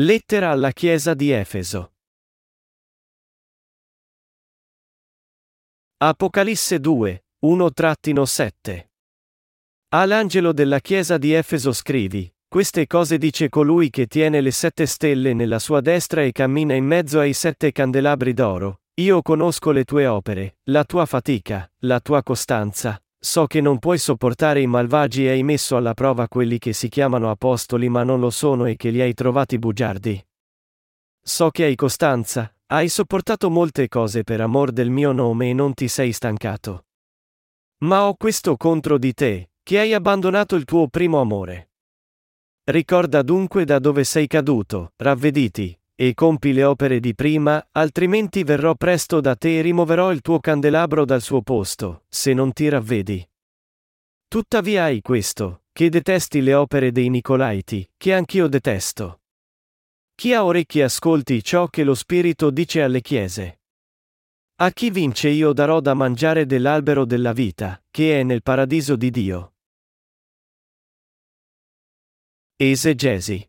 Lettera alla Chiesa di Efeso. Apocalisse 2, 1-7. All'angelo della Chiesa di Efeso scrivi, queste cose dice colui che tiene le sette stelle nella sua destra e cammina in mezzo ai sette candelabri d'oro, io conosco le tue opere, la tua fatica, la tua costanza, So che non puoi sopportare i malvagi e hai messo alla prova quelli che si chiamano apostoli ma non lo sono e che li hai trovati bugiardi. So che hai costanza, hai sopportato molte cose per amor del mio nome e non ti sei stancato. Ma ho questo contro di te, che hai abbandonato il tuo primo amore. Ricorda dunque da dove sei caduto, ravvediti, e compi le opere di prima, altrimenti verrò presto da te e rimuoverò il tuo candelabro dal suo posto, se non ti ravvedi. Tuttavia hai questo, che detesti le opere dei Nicolaiti, che anch'io detesto. Chi ha orecchi ascolti ciò che lo Spirito dice alle chiese. A chi vince io darò da mangiare dell'albero della vita, che è nel paradiso di Dio. Esegesi.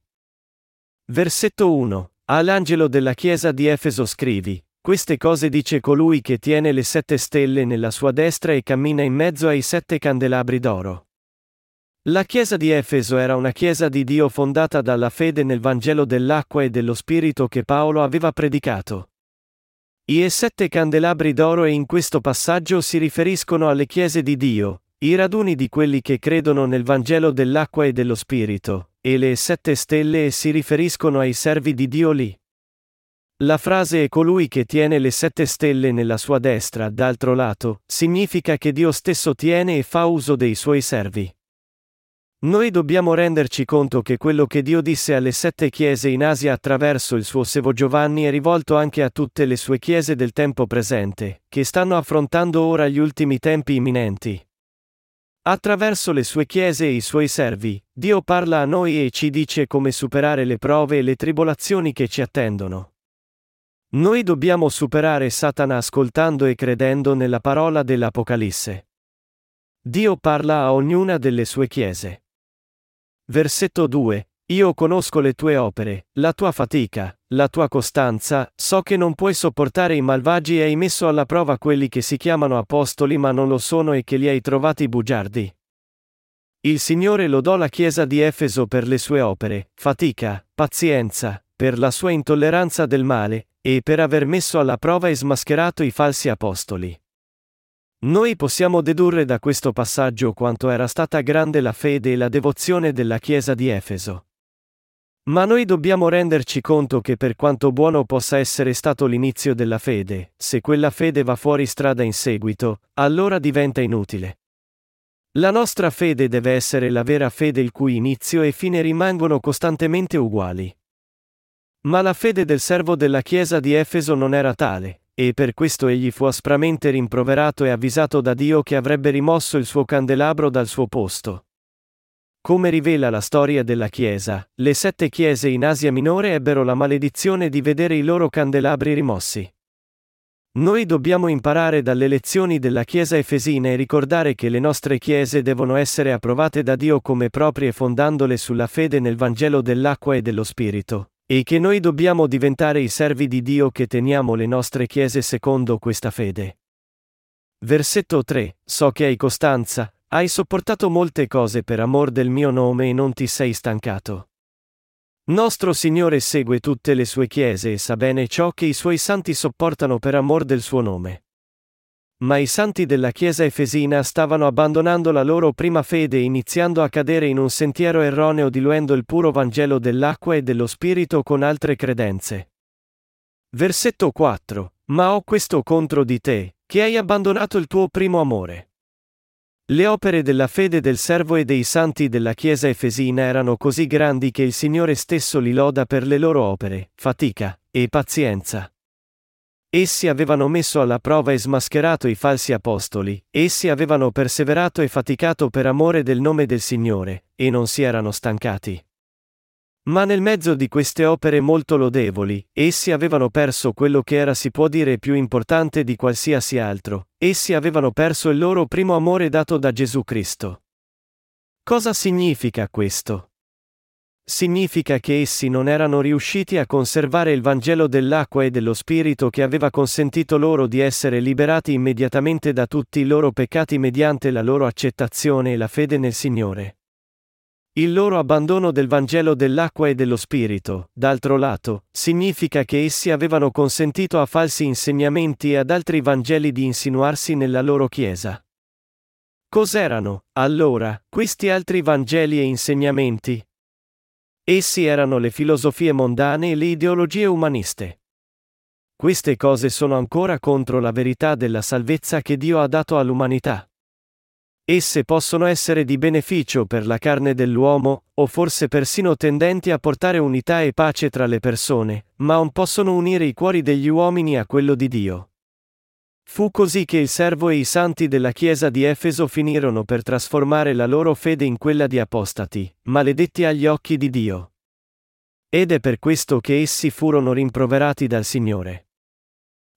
Versetto 1. All'angelo della chiesa di Efeso scrivi, queste cose dice colui che tiene le sette stelle nella sua destra e cammina in mezzo ai sette candelabri d'oro. La chiesa di Efeso era una chiesa di Dio fondata dalla fede nel Vangelo dell'acqua e dello Spirito che Paolo aveva predicato. I sette candelabri d'oro e in questo passaggio si riferiscono alle chiese di Dio, i raduni di quelli che credono nel Vangelo dell'acqua e dello Spirito, e le sette stelle si riferiscono ai servi di Dio lì. La frase è colui che tiene le sette stelle nella sua destra, d'altro lato, significa che Dio stesso tiene e fa uso dei suoi servi. Noi dobbiamo renderci conto che quello che Dio disse alle sette chiese in Asia attraverso il suo servo Giovanni è rivolto anche a tutte le sue chiese del tempo presente, che stanno affrontando ora gli ultimi tempi imminenti. Attraverso le sue chiese e i suoi servi, Dio parla a noi e ci dice come superare le prove e le tribolazioni che ci attendono. Noi dobbiamo superare Satana ascoltando e credendo nella parola dell'Apocalisse. Dio parla a ognuna delle sue chiese. Versetto 2. Io conosco le tue opere, la tua fatica, la tua costanza, so che non puoi sopportare i malvagi e hai messo alla prova quelli che si chiamano apostoli ma non lo sono e che li hai trovati bugiardi. Il Signore lodò la Chiesa di Efeso per le sue opere, fatica, pazienza, per la sua intolleranza del male, e per aver messo alla prova e smascherato i falsi apostoli. Noi possiamo dedurre da questo passaggio quanto era stata grande la fede e la devozione della Chiesa di Efeso. Ma noi dobbiamo renderci conto che per quanto buono possa essere stato l'inizio della fede, se quella fede va fuori strada in seguito, allora diventa inutile. La nostra fede deve essere la vera fede il cui inizio e fine rimangono costantemente uguali. Ma la fede del servo della Chiesa di Efeso non era tale, e per questo egli fu aspramente rimproverato e avvisato da Dio che avrebbe rimosso il suo candelabro dal suo posto. Come rivela la storia della Chiesa, le sette chiese in Asia Minore ebbero la maledizione di vedere i loro candelabri rimossi. Noi dobbiamo imparare dalle lezioni della Chiesa efesina e ricordare che le nostre chiese devono essere approvate da Dio come proprie fondandole sulla fede nel Vangelo dell'acqua e dello Spirito, e che noi dobbiamo diventare i servi di Dio che teniamo le nostre chiese secondo questa fede. Versetto 3. So che hai costanza, hai sopportato molte cose per amor del mio nome e non ti sei stancato. Nostro Signore segue tutte le sue chiese e sa bene ciò che i suoi santi sopportano per amor del suo nome. Ma i santi della Chiesa efesina stavano abbandonando la loro prima fede e iniziando a cadere in un sentiero erroneo diluendo il puro Vangelo dell'acqua e dello Spirito con altre credenze. Versetto 4. Ma ho questo contro di te, che hai abbandonato il tuo primo amore. Le opere della fede del servo e dei santi della Chiesa efesina erano così grandi che il Signore stesso li loda per le loro opere, fatica e pazienza. Essi avevano messo alla prova e smascherato i falsi apostoli, essi avevano perseverato e faticato per amore del nome del Signore, e non si erano stancati. Ma nel mezzo di queste opere molto lodevoli, essi avevano perso quello che era si può dire più importante di qualsiasi altro, essi avevano perso il loro primo amore dato da Gesù Cristo. Cosa significa questo? significa che essi non erano riusciti a conservare il Vangelo dell'acqua e dello Spirito che aveva consentito loro di essere liberati immediatamente da tutti i loro peccati mediante la loro accettazione e la fede nel Signore. Il loro abbandono del Vangelo dell'acqua e dello Spirito, d'altro lato, significa che essi avevano consentito a falsi insegnamenti e ad altri Vangeli di insinuarsi nella loro Chiesa. Cos'erano, allora, questi altri Vangeli e insegnamenti? Essi erano le filosofie mondane e le ideologie umaniste. Queste cose sono ancora contro la verità della salvezza che Dio ha dato all'umanità. Esse possono essere di beneficio per la carne dell'uomo, o forse persino tendenti a portare unità e pace tra le persone, ma non possono unire i cuori degli uomini a quello di Dio. Fu così che il servo e i santi della chiesa di Efeso finirono per trasformare la loro fede in quella di apostati, maledetti agli occhi di Dio. Ed è per questo che essi furono rimproverati dal Signore.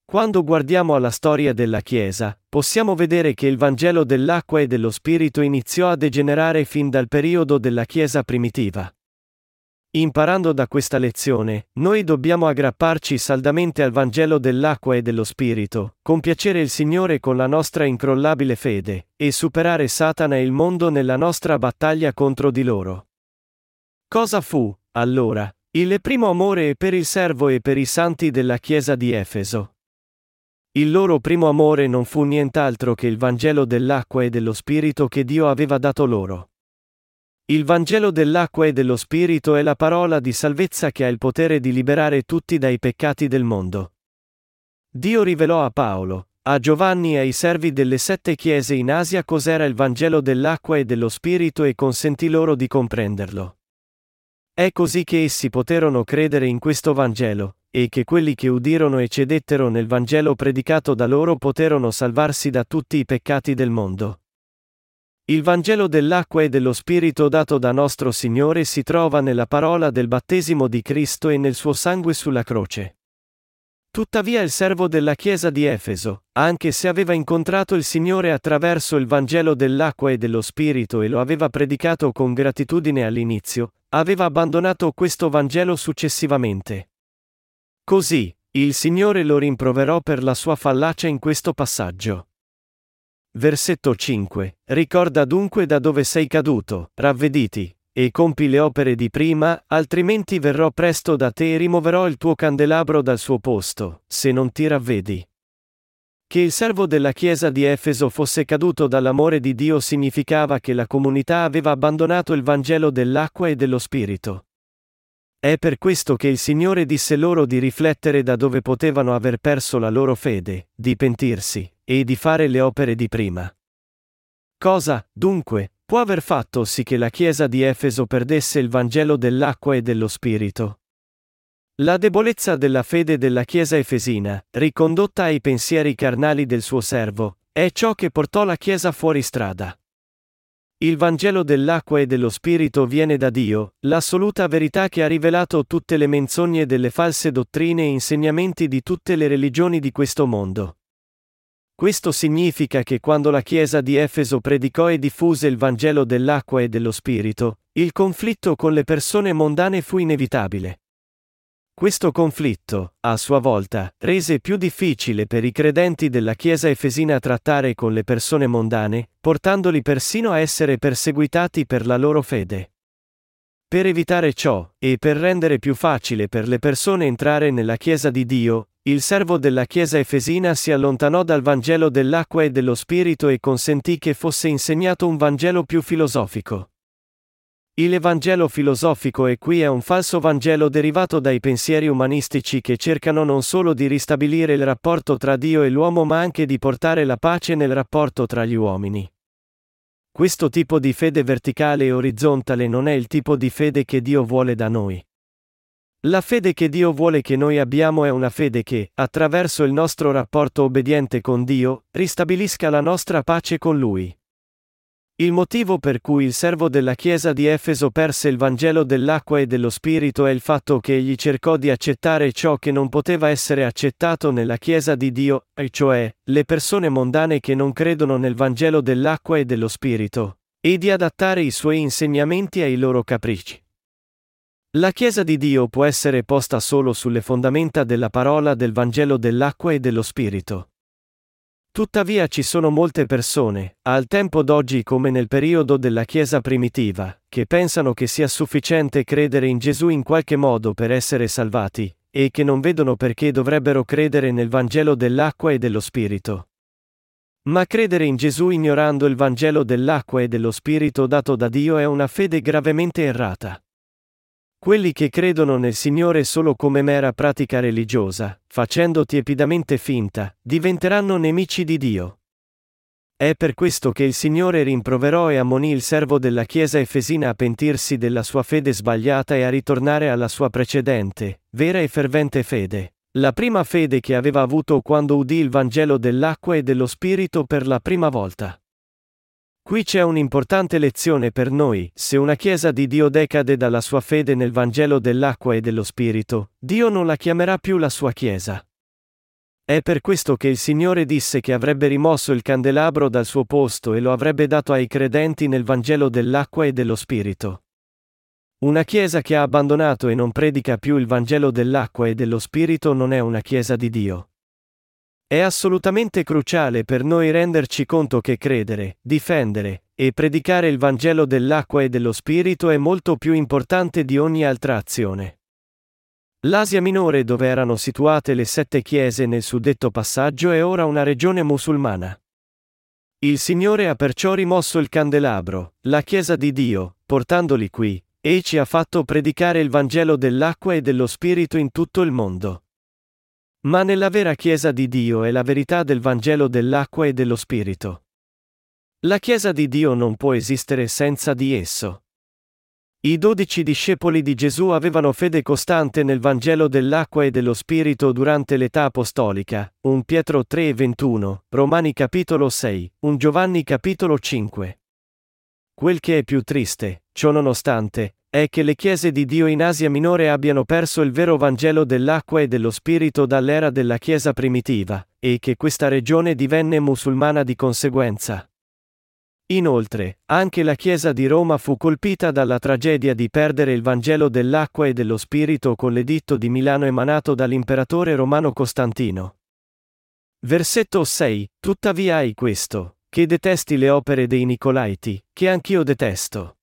Quando guardiamo alla storia della Chiesa, possiamo vedere che il Vangelo dell'acqua e dello Spirito iniziò a degenerare fin dal periodo della Chiesa primitiva. Imparando da questa lezione, noi dobbiamo aggrapparci saldamente al Vangelo dell'acqua e dello Spirito, compiacere il Signore con la nostra incrollabile fede, e superare Satana e il mondo nella nostra battaglia contro di loro. Cosa fu, allora, il primo amore per il servo e per i santi della Chiesa di Efeso? Il loro primo amore non fu nient'altro che il Vangelo dell'acqua e dello Spirito che Dio aveva dato loro. Il Vangelo dell'acqua e dello Spirito è la parola di salvezza che ha il potere di liberare tutti dai peccati del mondo. Dio rivelò a Paolo, a Giovanni e ai servi delle sette chiese in Asia cos'era il Vangelo dell'acqua e dello Spirito e consentì loro di comprenderlo. È così che essi poterono credere in questo Vangelo, e che quelli che udirono e cedettero nel Vangelo predicato da loro poterono salvarsi da tutti i peccati del mondo. Il Vangelo dell'acqua e dello Spirito dato da nostro Signore si trova nella parola del battesimo di Cristo e nel suo sangue sulla croce. Tuttavia il servo della Chiesa di Efeso, anche se aveva incontrato il Signore attraverso il Vangelo dell'acqua e dello Spirito e lo aveva predicato con gratitudine all'inizio, aveva abbandonato questo Vangelo successivamente. Così, il Signore lo rimproverò per la sua fallacia in questo passaggio. Versetto 5. Ricorda dunque da dove sei caduto, ravvediti, e compi le opere di prima, altrimenti verrò presto da te e rimuoverò il tuo candelabro dal suo posto, se non ti ravvedi. Che il servo della chiesa di Efeso fosse caduto dall'amore di Dio significava che la comunità aveva abbandonato il Vangelo dell'acqua e dello Spirito. È per questo che il Signore disse loro di riflettere da dove potevano aver perso la loro fede, di pentirsi, e di fare le opere di prima. Cosa, dunque, può aver fatto sì che la Chiesa di Efeso perdesse il Vangelo dell'acqua e dello Spirito? La debolezza della fede della Chiesa efesina, ricondotta ai pensieri carnali del suo servo, è ciò che portò la Chiesa fuori strada. Il Vangelo dell'acqua e dello Spirito viene da Dio, l'assoluta verità che ha rivelato tutte le menzogne delle false dottrine e insegnamenti di tutte le religioni di questo mondo. Questo significa che quando la Chiesa di Efeso predicò e diffuse il Vangelo dell'acqua e dello Spirito, il conflitto con le persone mondane fu inevitabile. Questo conflitto, a sua volta, rese più difficile per i credenti della Chiesa efesina trattare con le persone mondane, portandoli persino a essere perseguitati per la loro fede. Per evitare ciò, e per rendere più facile per le persone entrare nella Chiesa di Dio, il servo della Chiesa efesina si allontanò dal Vangelo dell'acqua e dello Spirito e consentì che fosse insegnato un Vangelo più filosofico. Il Vangelo filosofico è qui è un falso Vangelo derivato dai pensieri umanistici che cercano non solo di ristabilire il rapporto tra Dio e l'uomo ma anche di portare la pace nel rapporto tra gli uomini. Questo tipo di fede verticale e orizzontale non è il tipo di fede che Dio vuole da noi. La fede che Dio vuole che noi abbiamo è una fede che, attraverso il nostro rapporto obbediente con Dio, ristabilisca la nostra pace con Lui. Il motivo per cui il servo della Chiesa di Efeso perse il Vangelo dell'acqua e dello Spirito è il fatto che egli cercò di accettare ciò che non poteva essere accettato nella Chiesa di Dio, e cioè, le persone mondane che non credono nel Vangelo dell'acqua e dello Spirito, e di adattare i suoi insegnamenti ai loro capricci. La Chiesa di Dio può essere posta solo sulle fondamenta della parola del Vangelo dell'acqua e dello Spirito. Tuttavia ci sono molte persone, al tempo d'oggi come nel periodo della Chiesa primitiva, che pensano che sia sufficiente credere in Gesù in qualche modo per essere salvati, e che non vedono perché dovrebbero credere nel Vangelo dell'acqua e dello Spirito. Ma credere in Gesù ignorando il Vangelo dell'acqua e dello Spirito dato da Dio è una fede gravemente errata. Quelli che credono nel Signore solo come mera pratica religiosa, facendo tiepidamente finta, diventeranno nemici di Dio. È per questo che il Signore rimproverò e ammonì il servo della Chiesa Efesina a pentirsi della sua fede sbagliata e a ritornare alla sua precedente, vera e fervente fede, la prima fede che aveva avuto quando udì il Vangelo dell'acqua e dello Spirito per la prima volta. Qui c'è un'importante lezione per noi, se una Chiesa di Dio decade dalla sua fede nel Vangelo dell'acqua e dello Spirito, Dio non la chiamerà più la sua Chiesa. È per questo che il Signore disse che avrebbe rimosso il candelabro dal suo posto e lo avrebbe dato ai credenti nel Vangelo dell'acqua e dello Spirito. Una Chiesa che ha abbandonato e non predica più il Vangelo dell'acqua e dello Spirito non è una Chiesa di Dio. È assolutamente cruciale per noi renderci conto che credere, difendere e predicare il Vangelo dell'acqua e dello Spirito è molto più importante di ogni altra azione. L'Asia minore dove erano situate le sette chiese nel suddetto passaggio è ora una regione musulmana. Il Signore ha perciò rimosso il candelabro, la Chiesa di Dio, portandoli qui, e ci ha fatto predicare il Vangelo dell'acqua e dello Spirito in tutto il mondo. Ma nella vera Chiesa di Dio è la verità del Vangelo dell'acqua e dello Spirito. La Chiesa di Dio non può esistere senza di esso. I dodici discepoli di Gesù avevano fede costante nel Vangelo dell'acqua e dello Spirito durante l'età apostolica, 1 Pietro 3 e 21, Romani capitolo 6, 1 Giovanni capitolo 5. Quel che è più triste, ciò nonostante, è che le chiese di Dio in Asia Minore abbiano perso il vero Vangelo dell'acqua e dello Spirito dall'era della Chiesa primitiva, e che questa regione divenne musulmana di conseguenza. Inoltre, anche la Chiesa di Roma fu colpita dalla tragedia di perdere il Vangelo dell'acqua e dello Spirito con l'editto di Milano emanato dall'imperatore romano Costantino. Versetto 6 Tuttavia hai questo, che detesti le opere dei Nicolaiti, che anch'io detesto.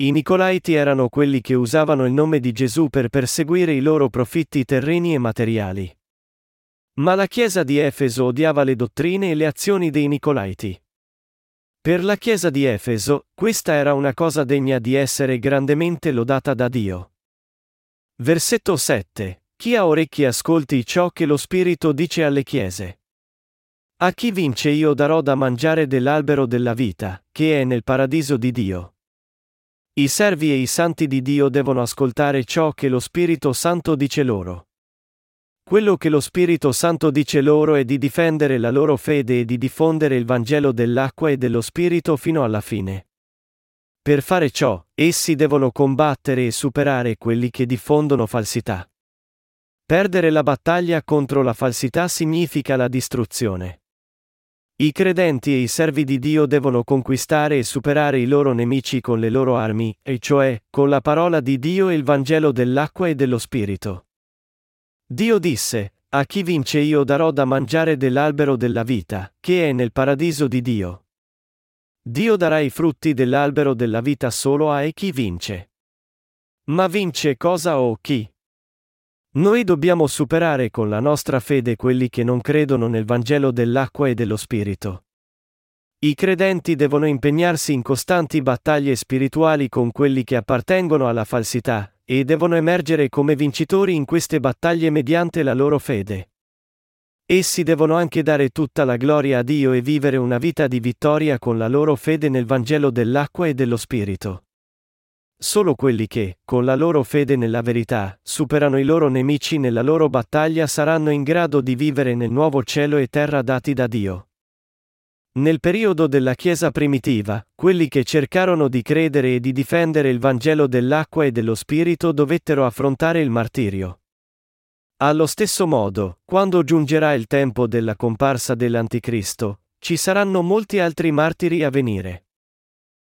I Nicolaiti erano quelli che usavano il nome di Gesù per perseguire i loro profitti terreni e materiali. Ma la Chiesa di Efeso odiava le dottrine e le azioni dei Nicolaiti. Per la Chiesa di Efeso, questa era una cosa degna di essere grandemente lodata da Dio. Versetto 7. Chi ha orecchi ascolti ciò che lo Spirito dice alle Chiese. A chi vince io darò da mangiare dell'albero della vita, che è nel paradiso di Dio. I servi e i santi di Dio devono ascoltare ciò che lo Spirito Santo dice loro. Quello che lo Spirito Santo dice loro è di difendere la loro fede e di diffondere il Vangelo dell'acqua e dello Spirito fino alla fine. Per fare ciò, essi devono combattere e superare quelli che diffondono falsità. Perdere la battaglia contro la falsità significa la distruzione. I credenti e i servi di Dio devono conquistare e superare i loro nemici con le loro armi, e cioè, con la parola di Dio e il Vangelo dell'acqua e dello Spirito. Dio disse, a chi vince io darò da mangiare dell'albero della vita, che è nel paradiso di Dio. Dio darà i frutti dell'albero della vita solo a chi vince. Ma vince cosa o chi? Noi dobbiamo superare con la nostra fede quelli che non credono nel Vangelo dell'acqua e dello Spirito. I credenti devono impegnarsi in costanti battaglie spirituali con quelli che appartengono alla falsità, e devono emergere come vincitori in queste battaglie mediante la loro fede. Essi devono anche dare tutta la gloria a Dio e vivere una vita di vittoria con la loro fede nel Vangelo dell'acqua e dello Spirito. Solo quelli che, con la loro fede nella verità, superano i loro nemici nella loro battaglia saranno in grado di vivere nel nuovo cielo e terra dati da Dio. Nel periodo della Chiesa primitiva, quelli che cercarono di credere e di difendere il Vangelo dell'acqua e dello Spirito dovettero affrontare il martirio. Allo stesso modo, quando giungerà il tempo della comparsa dell'Anticristo, ci saranno molti altri martiri a venire.